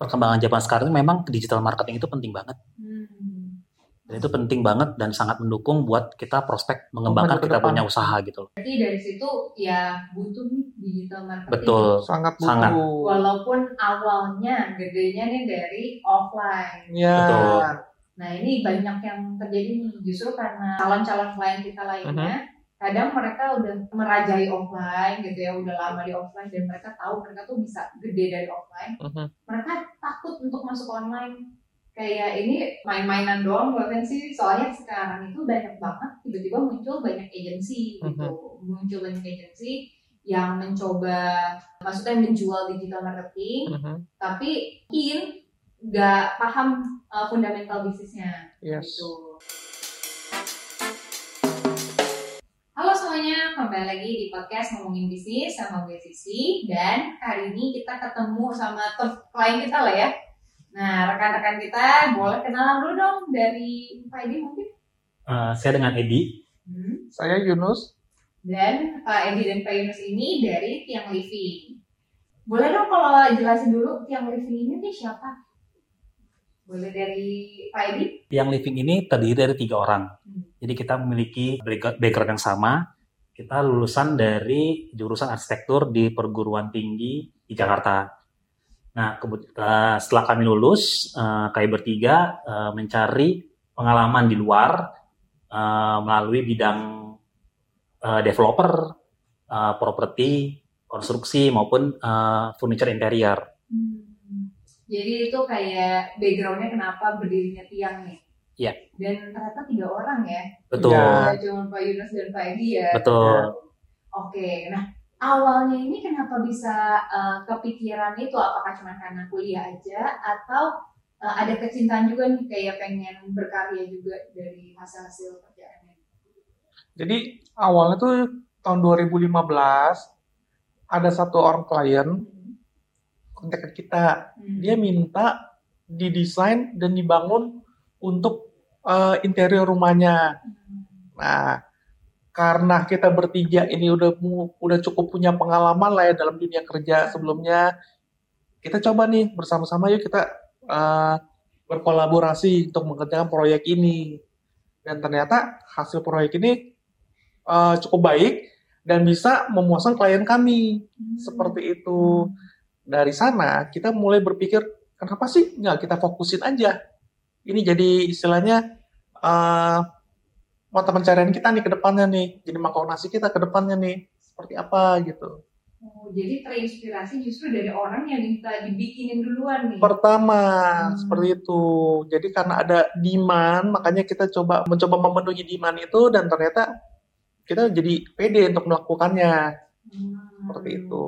perkembangan zaman sekarang ini memang digital marketing itu penting banget. Hmm. Dan itu penting banget dan sangat mendukung buat kita prospek mengembangkan ke kita depan. punya usaha gitu loh. Berarti dari situ ya butuh nih digital marketing. Betul. Sangat Sangat. butuh. Walaupun awalnya gedenya nih dari offline. Ya. Betul. Nah ini banyak yang terjadi nih justru karena calon-calon klien kita lainnya Mhm. Kadang mereka udah merajai offline gitu ya udah lama di offline dan mereka tahu mereka tuh bisa gede dari offline Mhm. mereka takut untuk masuk online kayak ini main-mainan doang bukan sih soalnya sekarang itu banyak banget tiba-tiba muncul banyak agensi gitu muncul banyak agensi yang mencoba maksudnya menjual digital marketing Mhm. tapi mungkin nggak paham uh, fundamental bisnisnya Yes. gitu. Kembali lagi di podcast ngomongin bisnis sama gue Sisi dan hari ini kita ketemu sama tem- klien kita lah ya. Nah rekan-rekan kita boleh kenalan dulu dong dari Pak Edi mungkin. Eh, saya dengan Edi, Hmm. Saya Yunus. Dan Pak Edi dan Pak Yunus ini dari Tiang Living. Boleh dong kalau jelasin dulu Tiang Living ini nih siapa? Boleh dari Pak Edi? yang living ini terdiri dari tiga orang. Hmm. Jadi kita memiliki background yang sama. Kita lulusan dari jurusan arsitektur di perguruan tinggi di Jakarta. Nah, eh, setelah kami lulus, eh, kami bertiga eh, mencari pengalaman di luar melalui bidang developer, properti, konstruksi maupun furniture interior. Hmm. Jadi itu kayak backgroundnya kenapa berdirinya tiang nih. Iya. Dan ternyata tiga orang ya. Betul. Tidak cuma Pak Yunus dan Pak Edi ya. betul. Oke, nah awalnya ini kenapa bisa uh, kepikiran itu? Apakah cuma karena kuliah aja atau uh, ada kecintaan juga nih kayak pengen berkarya juga dari hasil-hasil kerjaannya? Jadi awalnya tuh tahun 2015 ada satu orang klien kontak ke kita. Hmm. Dia minta didesain dan dibangun untuk eh, interior rumahnya. Hmm. Nah, karena kita bertiga ini udah udah cukup punya pengalaman lah ya dalam dunia kerja sebelumnya, kita coba nih bersama-sama yuk kita eh, berkolaborasi untuk mengerjakan proyek ini. Dan ternyata hasil proyek ini eh, cukup baik dan bisa memuaskan klien kami seperti itu. Dari sana kita mulai berpikir kenapa sih nggak kita fokusin aja. Ini jadi istilahnya eh mata pencarian kita nih ke depannya nih. Jadi mangkok nasi kita ke depannya nih. Seperti apa gitu. Oh, jadi terinspirasi justru dari orang yang minta dibikinin duluan nih. Pertama, Hmm. seperti itu. Jadi karena ada demand, makanya kita coba mencoba memenuhi demand itu dan ternyata kita jadi pede untuk melakukannya. Hmm. Seperti itu.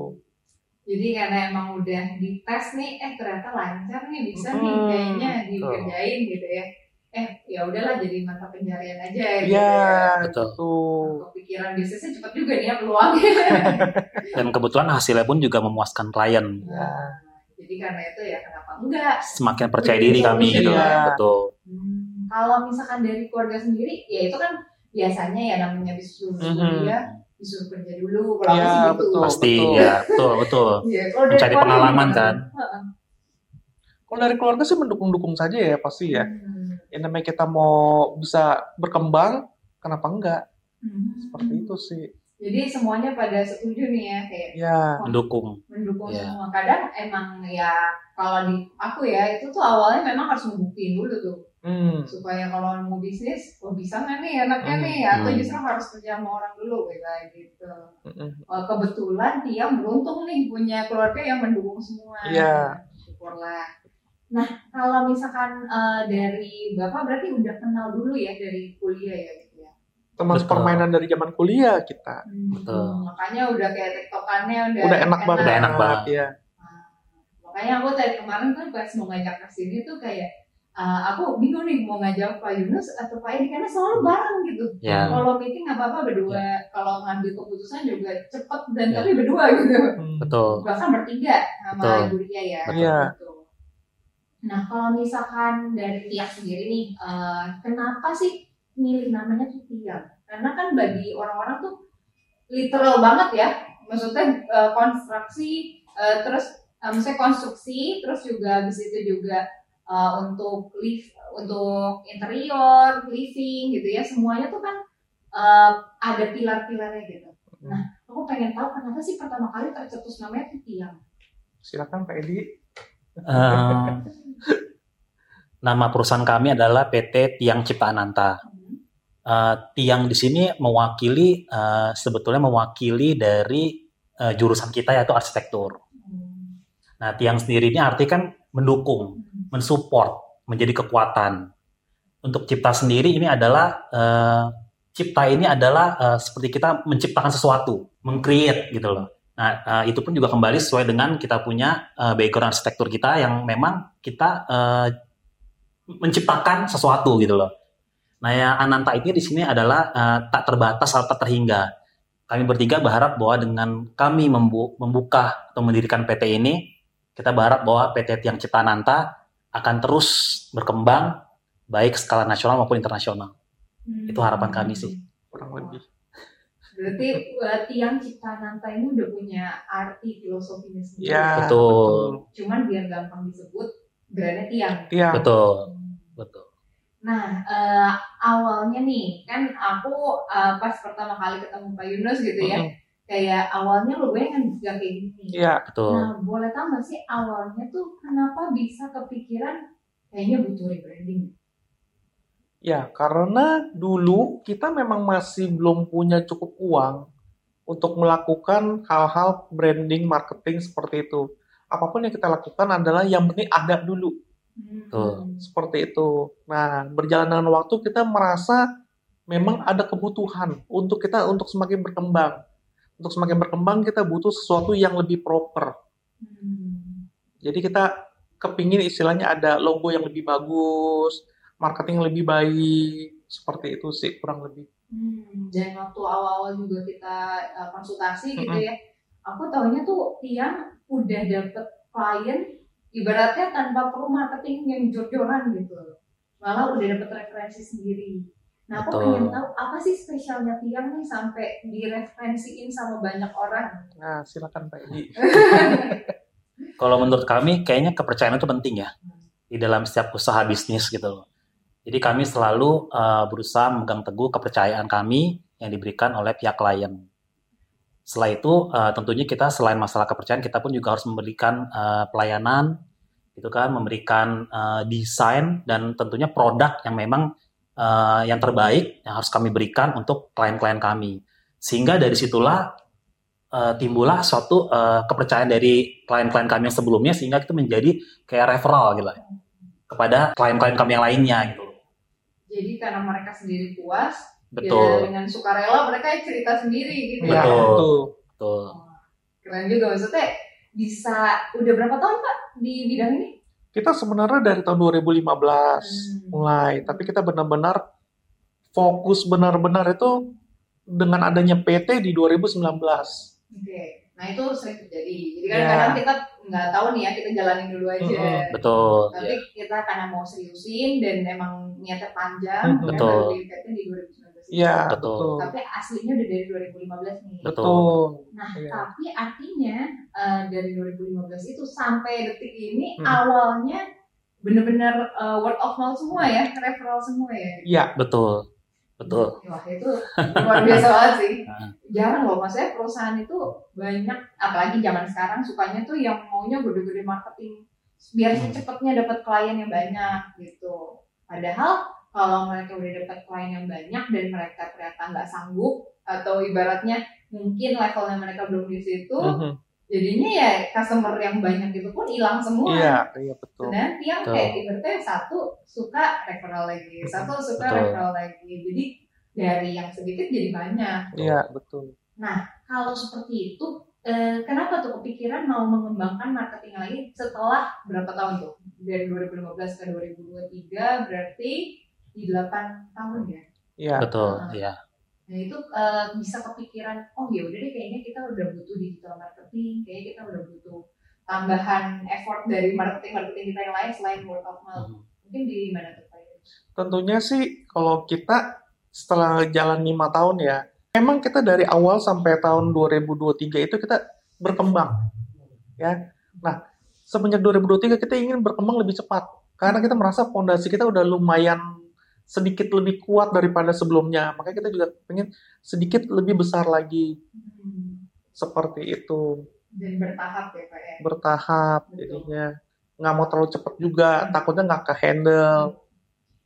Jadi karena emang udah dites nih, eh ternyata lancar nih bisa nih Hmm, kayaknya betul. dikerjain gitu ya. Eh ya udahlah jadi mata pencarian aja gitu Iya, ya. Betul. betul. Kepikiran bisnisnya cepat juga nih ya peluangnya. Dan kebetulan hasilnya pun juga memuaskan klien. Nah, jadi karena itu ya kenapa enggak? Semakin percaya diri kami gitu. Iya. Betul. Hmm, kalau misalkan dari keluarga sendiri, ya itu kan biasanya ya namanya bisnis dulu Mhm. kuliah disuruh kerja dulu. Kalau aku sih gitu. betul. Pasti betul. ya, betul, betul. Dari Mencari pengalaman kan. Heeh. Kalau dari keluarga sih mendukung-dukung saja ya pasti ya. Hmm. Yang namanya kita mau bisa berkembang, kenapa enggak? Hmm. Seperti itu sih. Jadi semuanya pada setuju nih ya kayak Ya, Mendukung. mendukung Iya. semua. Kadang emang ya kalau di aku ya itu tuh awalnya memang harus ngebuktiin dulu tuh hmm, supaya kalau mau bisnis, oh bisa nggak nih enaknya Hmm. nih atau Hmm. justru harus kerja sama orang dulu kayak gitu. mm-mm. Oh, kebetulan dia beruntung nih punya keluarga yang mendukung semua. Iya. Syukurlah. Nah kalau misalkan eh, dari bapak berarti udah kenal dulu ya dari kuliah ya gitu ya. Teman Betul. permainan dari zaman kuliah kita. Hmm, Betul. Makanya udah kayak tiktokannya udah, Udah enak banget. Udah enak banget. Ya. Nah, makanya aku tadi kemarin kan pas mau ngajak ke sini tuh kayak uh, aku bingung nih mau ngajak Pak Yunus atau Pak Edi karena selalu bareng gitu. Ya, Kalau meeting nggak apa-apa berdua, kalau ngambil keputusan juga cepet dan Ya. tapi berdua gitu. Hmm. betul. Bahkan bertiga sama Betul. Ibu Ria ya. Iya. Gitu. Nah kalau misalkan dari Tiak sendiri nih, uh, kenapa sih milih namanya tuh? Karena kan bagi orang-orang tuh literal banget ya, maksudnya uh, konstruksi uh, terus uh, misalnya konstruksi, terus juga habis itu juga uh, untuk live, untuk interior, living gitu ya, semuanya tuh kan uh, ada pilar-pilarnya gitu. Nah, aku pengen tahu kenapa sih pertama kali tercetus namanya tuh tiang. Silakan Pak Edi. Eh, nama perusahaan kami adalah PT Tiang Cipta Ananta. Uh, tiang di sini mewakili uh, sebetulnya mewakili dari uh, jurusan kita yaitu arsitektur. Nah, tiang sendiri ini arti kan mendukung, mensupport, menjadi kekuatan. Untuk cipta sendiri ini adalah uh, cipta ini adalah uh, seperti kita menciptakan sesuatu, mengcreate gitu loh. Nah, uh, itu pun juga kembali sesuai dengan kita punya uh, background arsitektur kita yang memang kita uh, menciptakan sesuatu gitu loh. Nah, yang Ananta ini di sini adalah uh, tak terbatas atau tak terhingga. Kami bertiga berharap bahwa dengan kami membu membuka atau mendirikan PT ini, kita berharap bahwa PT Tiang Cipta Ananta akan terus berkembang baik skala nasional maupun internasional. Hmm. Itu harapan kami sih. Kurang lebih. Berarti uh, Tiang Cipta Nanta ini udah punya arti filosofinya sendiri. Ya, betul. Cuman biar gampang disebut, brandnya Tiang. Tiang. Betul. Betul. Nah, uh, awalnya nih, kan aku uh, pas pertama kali ketemu Pak Yunus gitu ya, mm-hmm. kayak awalnya lo gue kan juga kayak gini. Iya, betul. Nah, boleh tahu nggak sih awalnya tuh kenapa bisa kepikiran kayaknya butuh rebranding? Ya, karena dulu kita memang masih belum punya cukup uang untuk melakukan hal-hal branding, marketing seperti itu. Apa pun yang kita lakukan adalah yang penting ada dulu. Hmm. Seperti itu. Nah, berjalan dengan waktu kita merasa memang ada kebutuhan untuk kita untuk semakin berkembang. Untuk semakin berkembang kita butuh sesuatu yang lebih proper. Hmm. Jadi kita kepingin istilahnya ada logo yang lebih bagus, marketing yang lebih baik, seperti itu sih kurang lebih. Hmm, dan waktu awal-awal juga kita uh, konsultasi gitu ya, aku tahunya tuh Tiang udah dapet klien ibaratnya tanpa perlu marketing yang jor-joran gitu. Malah udah dapet referensi sendiri. Nah aku Betul. pengen tahu apa sih spesialnya Tiang nih sampai direferensiin sama banyak orang? Nah silakan Pak Edi. Kalau menurut kami kayaknya kepercayaan itu penting ya di dalam setiap usaha bisnis gitu loh. Jadi kami selalu uh, berusaha memegang teguh kepercayaan kami yang diberikan oleh pihak klien setelah itu uh, tentunya kita selain masalah kepercayaan kita pun juga harus memberikan uh, pelayanan gitu kan memberikan uh, desain dan tentunya produk yang memang uh, yang terbaik yang harus kami berikan untuk klien-klien kami. Sehingga dari situlah uh, timbullah suatu uh, kepercayaan dari klien-klien kami yang sebelumnya sehingga itu menjadi kayak referral gitu kepada klien-klien kami yang lainnya gitu. Jadi karena mereka sendiri puas Betul. Ya, dengan sukarela mereka cerita sendiri gitu ya. Betul. Betul. Keren juga maksudnya bisa udah berapa tahun Pak di bidang ini? Kita sebenarnya dari tahun 2015 hmm. mulai, tapi kita benar-benar fokus benar-benar itu dengan adanya PT di 2019. Oke. Okay. Nah itu sering terjadi. Jadi kan yeah. kadang kita nggak tahu nih ya kita jalanin dulu aja. Mm-hmm. Betul. Tapi yeah. kita karena mau seriusin dan emang niatnya panjang, mm-hmm. betul. Kan di 2019. Iya betul. Tapi aslinya udah dari 2015 nih. Betul. Nah yeah. tapi artinya uh, dari 2015 itu sampai detik ini hmm. awalnya benar-benar uh, word of mouth semua ya, referral semua ya. Iya betul. Betul. Wah itu luar biasa banget sih. Jarang loh, maksudnya perusahaan itu banyak, apalagi zaman sekarang sukanya tuh yang maunya gede-gede marketing biar hmm. cepetnya dapat klien yang banyak gitu. Padahal kalau mereka udah dapat klien yang banyak dan mereka ternyata nggak sanggup atau ibaratnya mungkin levelnya mereka belum di situ, uh -huh. jadinya ya customer yang banyak itu pun hilang semua. Iya, iya betul. Dan yang betul. kayak ibaratnya satu suka referral lagi, satu suka betul. referral lagi. Jadi dari yang sedikit jadi banyak. Iya, betul. Nah, kalau seperti itu eh, kenapa tuh kepikiran mau mengembangkan marketing lagi setelah berapa tahun tuh? Dari 2015 ke 2023 berarti di 8 tahun ya? Iya. Betul, iya. Nah, Nah itu uh, bisa kepikiran, oh ya udah deh kayaknya kita udah butuh digital marketing, kayaknya kita udah butuh tambahan effort dari marketing marketing kita yang lain selain word of mouth. Hmm. Mungkin di mana tuh Pak? Tentunya sih kalau kita setelah jalan lima tahun ya, memang kita dari awal sampai tahun 2023 itu kita berkembang, ya. Nah semenjak 2023 kita ingin berkembang lebih cepat karena kita merasa fondasi kita udah lumayan sedikit lebih kuat daripada sebelumnya. Makanya kita juga pengen sedikit lebih besar lagi. Hmm. Seperti itu. Dan bertahap ya Pak ya. Bertahap Betul. jadinya. Nggak mau terlalu cepat juga, takutnya nggak ke handle.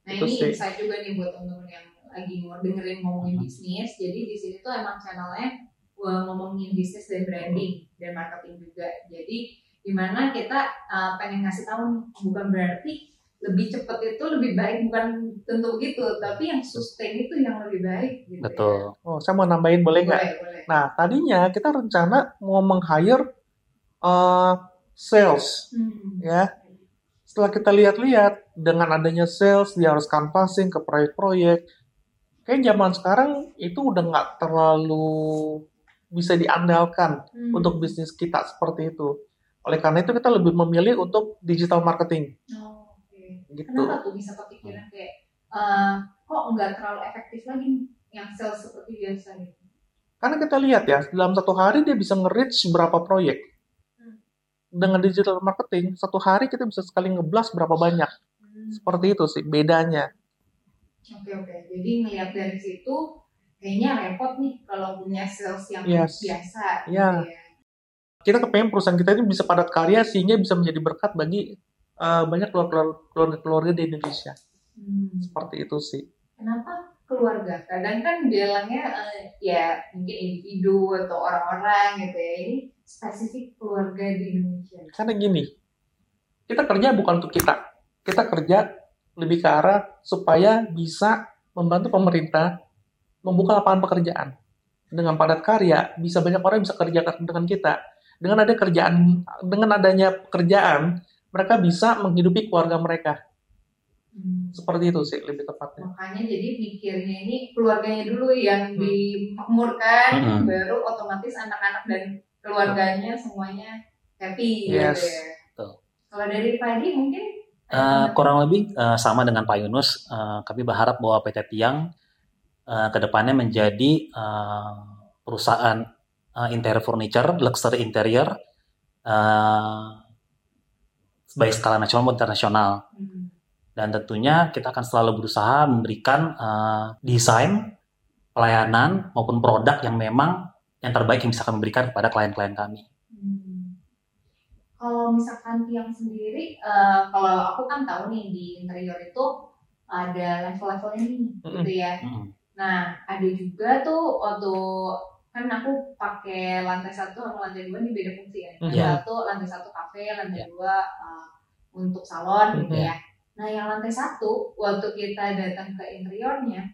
Nah Itu ini sih. insight juga nih buat teman-teman yang lagi mau dengerin ngomongin bisnis. Jadi di sini tuh emang channelnya ngomongin bisnis dan branding dan marketing juga. Jadi di mana kita uh, pengen ngasih tahu bukan berarti lebih cepat itu lebih baik bukan tentu begitu, tapi yang sustain itu yang lebih baik. Gitu Betul. Oh, saya mau nambahin Ya. boleh nggak? Nah, tadinya kita rencana mau meng-hire uh, sales, Hmm. ya. Setelah kita lihat-lihat, dengan adanya sales, dia harus canvassing ke proyek-proyek. Kayak zaman sekarang itu udah nggak terlalu bisa diandalkan Hmm. untuk bisnis kita seperti itu. Oleh karena itu kita lebih memilih untuk digital marketing, Oh. Gitu. Kenapa tuh bisa kepikiran kayak eh, kok nggak terlalu efektif lagi nih yang sales seperti biasa gitu? Karena kita lihat ya, dalam satu hari dia bisa nge-reach berapa proyek. Hmm. Dengan digital marketing, satu hari kita bisa sekali ngeblas berapa banyak. Hmm. Seperti itu sih bedanya. Oke oke. Jadi ngelihat dari situ kayaknya repot nih kalau punya sales yang Yes. biasa. Iya. Gitu ya. Kita kepengen perusahaan kita ini bisa padat karya sehingga bisa menjadi berkat bagi uh, banyak keluarga-keluarga di Indonesia. Hmm. Seperti itu sih. Kenapa keluarga? Kadang kan bilangnya eh, ya mungkin individu atau orang-orang gitu ya. Ini spesifik keluarga di Indonesia. Karena gini, kita kerja bukan untuk kita. Kita kerja lebih ke arah supaya bisa membantu pemerintah membuka lapangan pekerjaan. Dengan padat karya, bisa banyak orang bisa kerja dengan kita. Dengan ada kerjaan, dengan adanya pekerjaan, mereka bisa menghidupi keluarga mereka. Hmm. Seperti itu sih lebih tepatnya. Makanya jadi mikirnya ini keluarganya dulu yang Hmm. dimakmurkan, Hmm. baru otomatis anak-anak dan keluarganya semuanya happy Yes. gitu ya. Betul. Kalau dari Padi mungkin Eh, kurang lebih eh, sama dengan Pak Yunus, eh, kami berharap bahwa PT Tiang eh, ke depannya menjadi eh, perusahaan eh, interior furniture, luxury interior, eh, baik skala nasional maupun internasional. hmm, Dan tentunya kita akan selalu berusaha memberikan eh, desain, pelayanan maupun produk yang memang yang terbaik yang bisa kami berikan kepada klien-klien kami. hmm. kalau misalkan tiang sendiri, eh, kalau aku kan tahu nih di interior itu ada level-levelnya nih, Mm-mm. gitu ya. Mm-mm. Nah, ada juga tuh waktu kan aku pakai lantai satu sama lantai dua ini beda fungsi ya. Lantai Iya. satu, lantai satu kafe, lantai Iya. dua uh, untuk salon gitu Mhm. ya. Nah, yang lantai satu waktu kita datang ke interiornya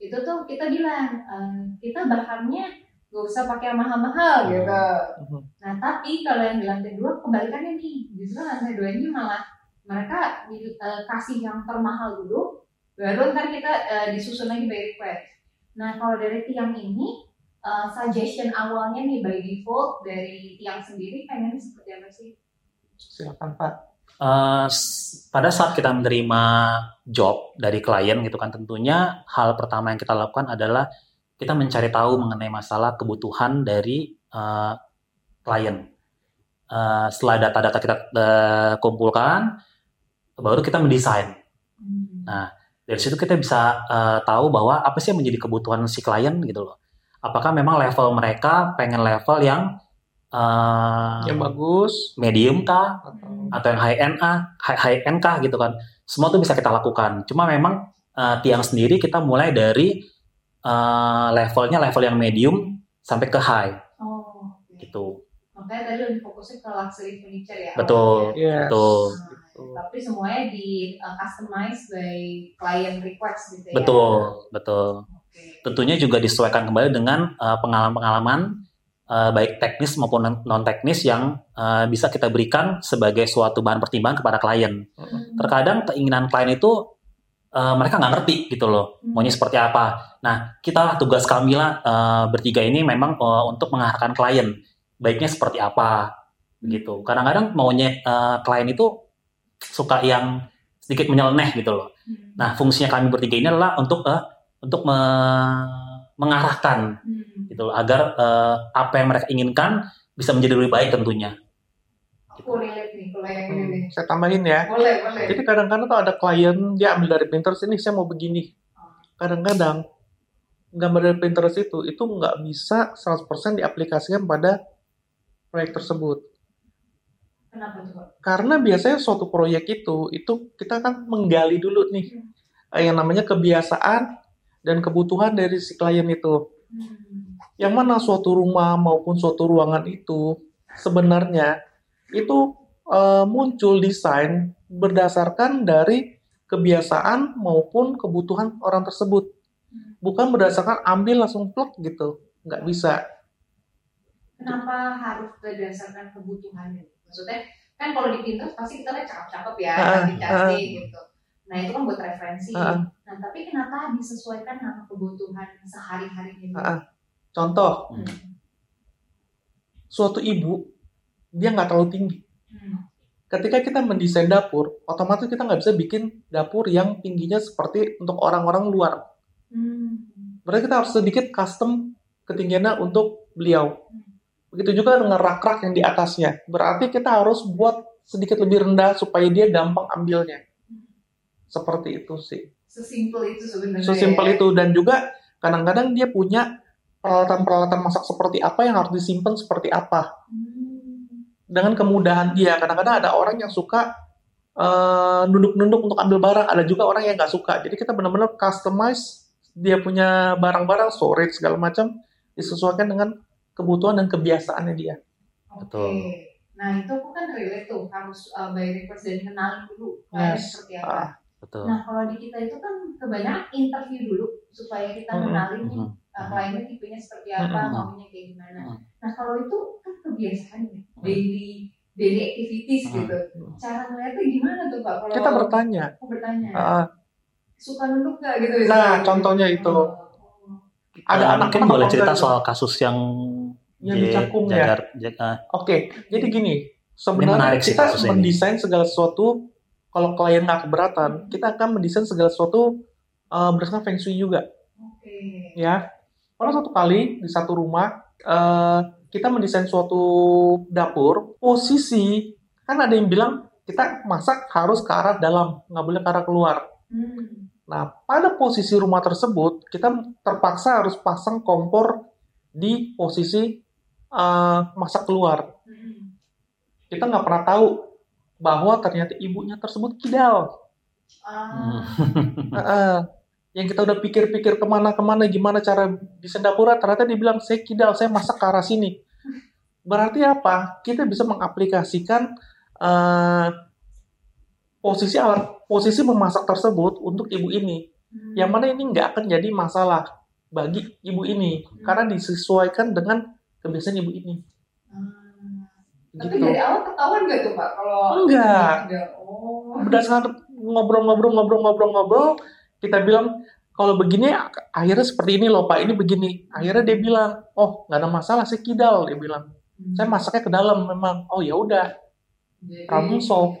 itu tuh kita bilang uh, kita bahannya gak usah pakai yang mahal-mahal gitu. Mhm. Nah, tapi kalau yang di lantai dua kebalikannya nih, justru lantai dua ini malah mereka eh, kasih yang termahal dulu, baru ntar kita eh, disusun lagi by request. Nah, kalau dari tiang ini, eh, suggestion awalnya nih by default dari tiang sendiri pengennya seperti apa sih? Silakan Pak. Eh, s- pada saat kita menerima job dari klien gitu kan tentunya hal pertama yang kita lakukan adalah kita mencari tahu mengenai masalah kebutuhan dari eh, klien. Eh, setelah data-data kita eh, kumpulkan, baru kita mendesain. Hmm. Nah, Dari situ kita bisa eh, tahu bahwa apa sih yang menjadi kebutuhan si klien gitu loh. Apakah memang level mereka pengen level yang eh, Yang bagus. medium kah Hmm. atau yang high end ah high, high end kah gitu kan semua tuh bisa kita lakukan cuma memang eh, tiang sendiri kita mulai dari eh, levelnya level yang medium sampai ke high Oh, oke. gitu Makanya tadi lebih fokusnya ke luxury furniture ya. Betul. Yes. betul Nah, tapi semuanya di uh, customize by client request gitu ya. betul betul. Tentunya juga disesuaikan kembali dengan eh, pengalaman-pengalaman eh, baik teknis maupun non teknis yang eh, bisa kita berikan sebagai suatu bahan pertimbangan kepada klien Hmm. terkadang keinginan klien itu eh, mereka nggak ngerti gitu loh Hmm. maunya seperti apa. Nah, kita tugas kami lah eh, bertiga ini memang eh, untuk mengarahkan klien baiknya seperti apa gitu. Kadang-kadang maunya eh, klien itu suka yang sedikit menyeleneh gitu loh. Hmm. Nah, fungsinya kami bertiga ini adalah untuk eh, untuk me- mengarahkan Hmm. gitu agar eh, apa yang mereka inginkan bisa menjadi lebih baik tentunya. Aku relate nih kalau kalau yang ini nih. Saya tambahin ya. Boleh, boleh. Jadi kadang-kadang tuh ada klien dia ambil dari Pinterest ini saya mau begini. Kadang-kadang gambar dari Pinterest itu itu nggak bisa 100% diaplikasikan pada proyek tersebut. Kenapa? Karena biasanya suatu proyek itu itu kita kan menggali dulu nih eh, yang namanya kebiasaan dan kebutuhan dari si klien itu. Hmm. Yang mana suatu rumah maupun suatu ruangan itu sebenarnya itu eh, muncul desain berdasarkan dari kebiasaan maupun kebutuhan orang tersebut. Bukan berdasarkan ambil langsung plug gitu. Nggak bisa. Kenapa harus berdasarkan kebutuhannya? Maksudnya, kan kalau di Pinterest pasti kita lihat cakep-cakep ya, Ah, cantik-cantik gitu. Nah, itu kan buat referensi. Ah. Nah, tapi kenapa disesuaikan sama kebutuhan sehari-hari ini? Ah, Contoh, Hmm. suatu ibu dia nggak terlalu tinggi. Hmm. Ketika kita mendesain dapur, otomatis kita nggak bisa bikin dapur yang tingginya seperti untuk orang-orang luar. Hmm. Berarti kita harus sedikit custom ketinggiannya untuk beliau. Begitu juga dengan rak-rak yang di atasnya. Berarti kita harus buat sedikit lebih rendah supaya dia gampang ambilnya. Seperti itu sih. Sesimpel itu sebenarnya. Sesimpel ya. itu. Dan juga kadang-kadang dia punya peralatan-peralatan masak seperti apa yang harus disimpan seperti apa. Hmm. Dengan kemudahan dia. Kadang-kadang ada orang yang suka eh, nunduk-nunduk untuk ambil barang. Ada juga orang yang nggak suka. Jadi kita benar-benar customize dia punya barang-barang, storage segala macam disesuaikan dengan kebutuhan dan kebiasaannya dia. Oke. Betul. Nah, itu aku kan relate tuh harus uh, by request dan kenalin dulu Yes. seperti apa. Ah, Betul. Nah, kalau di kita itu kan kebanyakan interview dulu supaya kita Mm-mm. kenalin nih Mhm. uh, kliennya tipenya seperti apa, Mm-mm. maunya kayak gimana. Mm. Nah, kalau itu kan kebiasaan ya, daily daily activities Mm. gitu. Cara ngeliatnya gimana tuh Pak? Kalau kita bertanya. aku bertanya, ah, suka nunduk nggak gitu? Nah, contohnya itu. Oh. ada Eh, anak mungkin boleh cerita enggak soal kasus yang Yang dicakung ya? Oke, jadi gini, Ini sebenarnya menarik sih kita mendesain segala sesuatu. Kalau klien nggak keberatan, kita akan mendesain segala sesuatu eh, berdasarkan feng shui juga. Oke. ya. Kalau satu kali di satu rumah eh, kita mendesain suatu dapur, posisi kan ada yang bilang kita masak harus ke arah dalam, nggak boleh ke arah keluar. Hmm. Nah, pada posisi rumah tersebut kita terpaksa harus pasang kompor di posisi eh, masak keluar. Hmm. Kita nggak pernah tahu bahwa ternyata ibunya tersebut kidal. Ah. Heeh. yang kita udah pikir-pikir ke mana-kemana gimana cara desain dapurnya ternyata dia bilang saya kidal saya masak ke arah sini berarti apa kita bisa mengaplikasikan eh, posisi alat posisi memasak tersebut untuk ibu ini Hmm. yang mana ini nggak akan jadi masalah bagi ibu ini karena disesuaikan dengan kebiasaan ibu ini. Tapi gitu dari awal ketahuan nggak tuh Pak kalau Enggak. Enggak. Oh. berdasarkan ngobrol-ngobrol-ngobrol-ngobrol kita bilang kalau begini akhirnya seperti ini loh pak ini begini akhirnya dia bilang oh nggak ada masalah saya kidal dia bilang Hmm. saya masaknya ke dalam memang oh ya udah Jadi- problem solve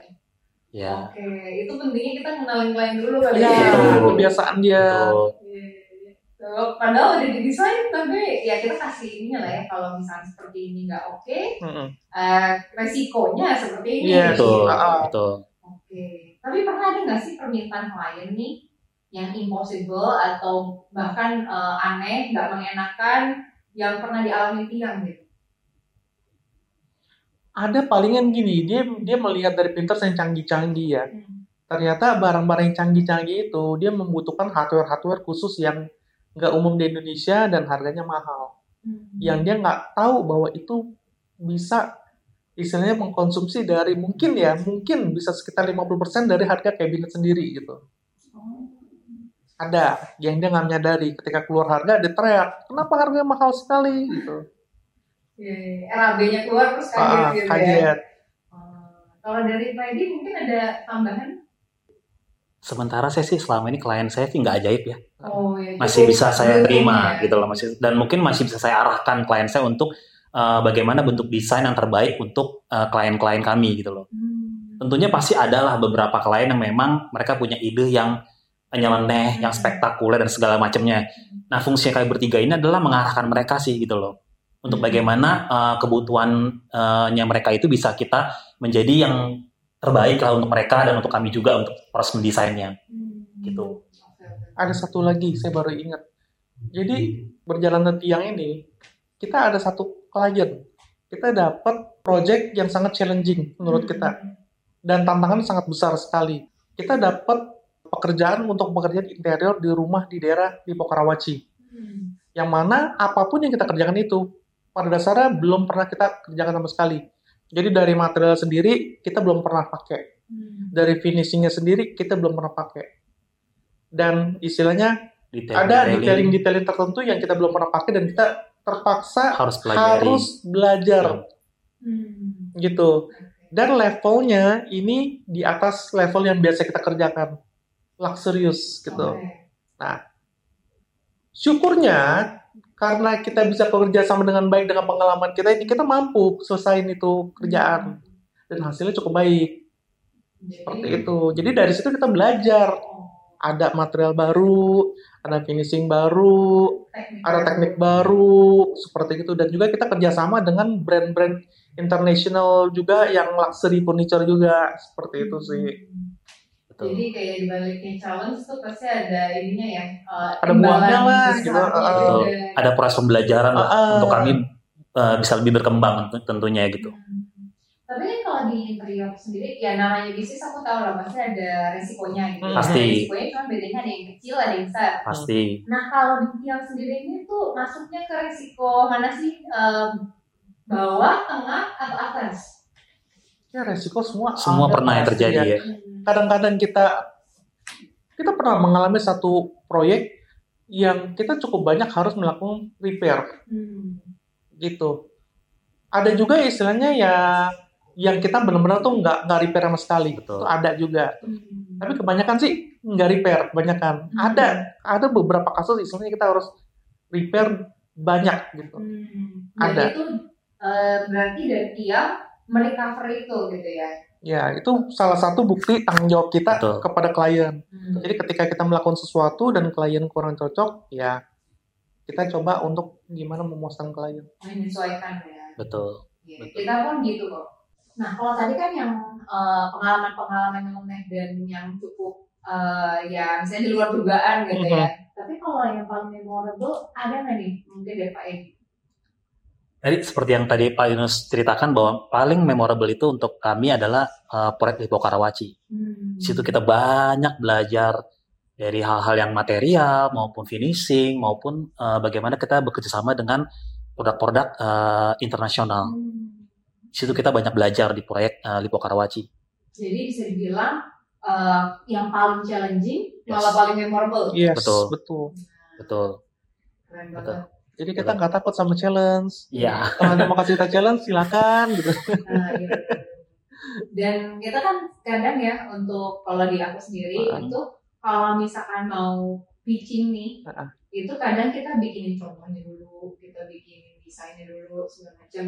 ya Oke, itu pentingnya kita kenalin klien dulu kali ya ya. Kebiasaan dia betul. Tuh, Padahal udah didesain tapi ya kita kasih ininya lah ya kalau misalnya seperti ini nggak oke, Mm-mm. eh, resikonya seperti ini. Yes. betul Ah. betul Oke, tapi pernah ada nggak sih permintaan klien nih yang impossible atau bahkan eh, aneh, nggak mengenakan yang pernah dialami tiang gitu? ada palingan gini dia dia melihat dari Pinterest yang canggih-canggih ya ternyata barang-barang yang canggih-canggih itu dia membutuhkan hardware-hardware khusus yang nggak umum di Indonesia dan harganya mahal Hmm. yang dia nggak tahu bahwa itu bisa istilahnya mengkonsumsi dari mungkin ya mungkin bisa sekitar 50% dari harga cabinet sendiri gitu Oh. ada yang dia nggak menyadari ketika keluar harga dia teriak kenapa harganya mahal sekali gitu Iya, RAB-nya keluar terus kaget ah, gitu ya. Oh, Kalau dari Freddy mungkin ada tambahan? Sementara saya sih selama ini klien saya sih nggak ajaib ya Oh, ya, masih bisa saya beruntung terima ya. gitu loh masih dan mungkin masih bisa saya arahkan klien saya untuk eh, bagaimana bentuk desain yang terbaik untuk eh, klien-klien kami gitu loh Hmm. tentunya pasti adalah beberapa klien yang memang mereka punya ide yang nyeleneh, yang Hmm. spektakuler dan segala macamnya. Nah, fungsinya kami bertiga ini adalah mengarahkan mereka sih gitu loh. Untuk Hmm. bagaimana uh, kebutuhannya mereka itu bisa kita menjadi yang terbaik lah untuk mereka dan untuk kami juga untuk proses mendesainnya Hmm. gitu. Ada satu lagi saya baru ingat. Jadi berjalan tiang ini kita ada satu klien. Kita dapat project yang sangat challenging menurut kita dan tantangan sangat besar sekali. Kita dapat pekerjaan untuk pekerjaan interior di rumah di daerah di Pokarawaci. Hmm. Yang mana apa pun yang kita kerjakan itu pada dasarnya belum pernah kita kerjakan sama sekali. Jadi dari material sendiri kita belum pernah pakai. Hmm. Dari finishingnya sendiri kita belum pernah pakai. Dan istilahnya Detail, ada detailing-detailing tertentu yang kita belum pernah pakai dan kita terpaksa harus pelajari. harus belajar Hmm. gitu. Dan levelnya ini di atas level yang biasa kita kerjakan. Luxurious gitu. Oke. Syukurnya karena kita bisa bekerja sama dengan baik dengan pengalaman kita ini kita mampu selesaiin itu kerjaan. Dan hasilnya cukup baik. Jadi, seperti itu. Jadi dari situ kita belajar. Ada material baru, ada finishing baru, teknik ada teknik baru seperti itu. Dan juga kita kerjasama dengan brand-brand internasional juga yang luxury furniture juga seperti itu sih. Hmm. Betul. Jadi kayak di baliknya challenge tuh pasti ada ininya ya. uh, Ada imbalan buahnya lah, gitu. Uh, Ada proses pembelajaran lah Ah, untuk kami eh, bisa lebih berkembang tentu- tentunya gitu. Hmm. Tapi kan kalau di interior sendiri, ya namanya bisnis aku tahu lah pasti ada resikonya gitu. Hmm. Nah, Pasti. resikonya cuma bedanya ada yang kecil, ada yang besar. Pasti Nah kalau di tiang sendiri ini tuh masuknya ke resiko mana sih? Em, bawah, tengah, atau atas? ya resiko semua semua pernah yang terjadi ya. Hmm. Kadang-kadang kita kita pernah mengalami satu proyek yang kita cukup banyak harus melakukan repair Hmm. gitu ada juga istilahnya ya yang kita benar-benar tuh nggak nggak repair sama sekali Betul. itu ada juga Hmm. tapi kebanyakan sih nggak repair kebanyakan Hmm. ada ada beberapa kasus istilahnya kita harus repair banyak gitu Hmm. Ada. Itu eh, berarti dari tiang merecover itu gitu ya. Ya itu salah satu bukti tanggung jawab kita Betul. kepada klien Hmm. jadi ketika kita melakukan sesuatu dan klien kurang cocok ya kita coba untuk gimana memuaskan klien menyesuaikan ya. Betul. Ya, Betul. Kita pun gitu kok. Nah kalau tadi kan yang eh, pengalaman-pengalaman yang unik dan yang cukup eh, ya misalnya di luar dugaan gitu ya. Tapi kalau yang paling memorable ada nggak nih mungkin dari Pak Edi? Tadi seperti yang tadi Pak Yunus ceritakan bahwa paling memorable itu untuk kami adalah eh, proyek di Pokarawaci. Hmm. Di situ kita banyak belajar dari hal-hal yang material maupun finishing maupun eh, bagaimana kita bekerja sama dengan produk-produk eh, internasional. Hmm. Di situ kita banyak belajar di proyek eh, Lipo Karawaci. Jadi bisa dibilang eh, yang paling challenging Yes. malah paling memorable. yes Betul. betul Betul. Keren Betul. Jadi kita nggak takut sama challenge Iya. kalau ada mau kasih kita challenge silakan gitu Nah, gitu. Dan kita kan kadang ya untuk kalau di aku sendiri Ah. itu kalau misalkan mau pitching nih, Ah. itu kadang kita bikinin contohnya dulu, kita bikinin desainnya dulu segala macam.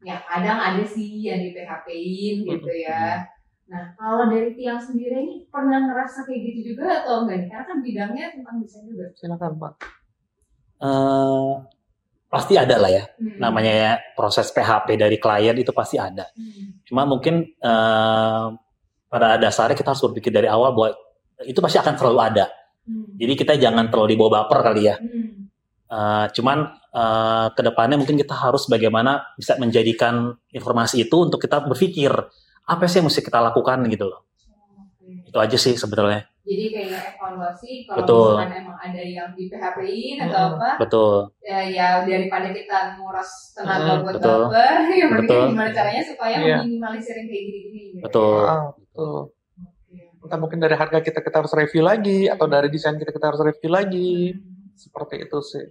Ya kadang ada sih yang di PHP-in gitu ya. Nah kalau dari tiang sendiri ini pernah ngerasa kayak gitu juga atau enggak nih? Karena kan bidangnya tentang desain juga. silakan pak Eh, pasti ada lah ya. Hmm. Namanya ya, proses PHP dari klien itu pasti ada. Hmm. Cuma mungkin eh, pada dasarnya kita harus berpikir dari awal bahwa itu pasti akan selalu ada. Hmm. Jadi kita jangan terlalu dibawa baper kali ya. Hmm. Eh, cuman eh, ke depannya mungkin kita harus bagaimana bisa menjadikan informasi itu untuk kita berpikir apa sih yang mesti kita lakukan gitu loh. Itu aja sih sebetulnya. Jadi kayak evaluasi kalau Betul. misalkan emang ada yang di PHP-in atau Hmm, apa, Betul. ya, ya daripada kita nguras tenaga Hmm, buat betul. baper, ya Betul. gimana caranya supaya Iya. meminimalisir yang kayak gini-gini. Gitu. Betul. Ah, betul Oke. entah mungkin dari harga kita kita harus review lagi atau dari desain kita kita harus review lagi Hmm. seperti itu sih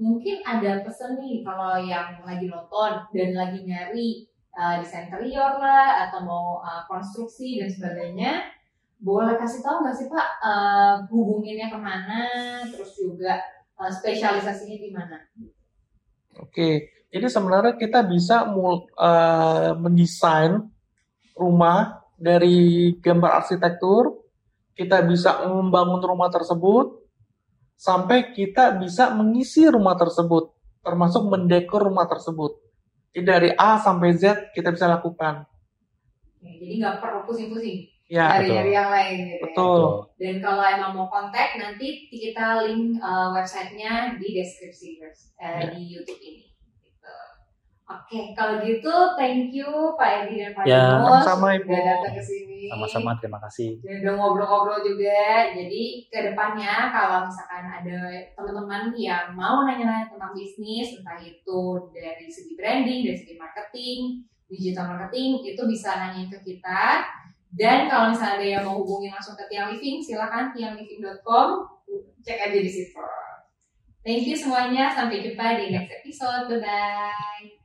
Mungkin ada pesan nih kalau yang lagi nonton dan lagi nyari uh, desain interior lah atau mau uh, konstruksi dan sebagainya, boleh kasih tahu nggak sih Pak uh, hubunginnya ke mana, terus juga uh, spesialisasinya di mana? oke jadi sebenarnya kita bisa mul- eh, mendesain rumah dari gambar arsitektur kita bisa membangun rumah tersebut sampai kita bisa mengisi rumah tersebut termasuk mendekor rumah tersebut. Jadi dari A sampai Z kita bisa lakukan. Jadi nggak perlu pusing-pusing Ya, dari yang lain gitu. ya. betul. Dan kalau emang mau kontak nanti kita link uh, websitenya di deskripsi eh, Ya. di YouTube ini. Gitu. Oke, kalau gitu thank you Pak Edi dan Pak Ya, Dimas sama-sama, Ibu. udah datang ke sini. Sama-sama, terima kasih. Dan udah ngobrol-ngobrol juga. Jadi ke depannya kalau misalkan ada teman-teman yang mau nanya-nanya tentang bisnis, entah itu dari segi branding, dari segi marketing, digital marketing, itu bisa nanyain ke kita. Dan kalau misalnya ada yang mau hubungin langsung ke Tiang Living, silakan tiangliving.com, cek aja di situ. Thank you semuanya, sampai jumpa di next episode. Bye-bye.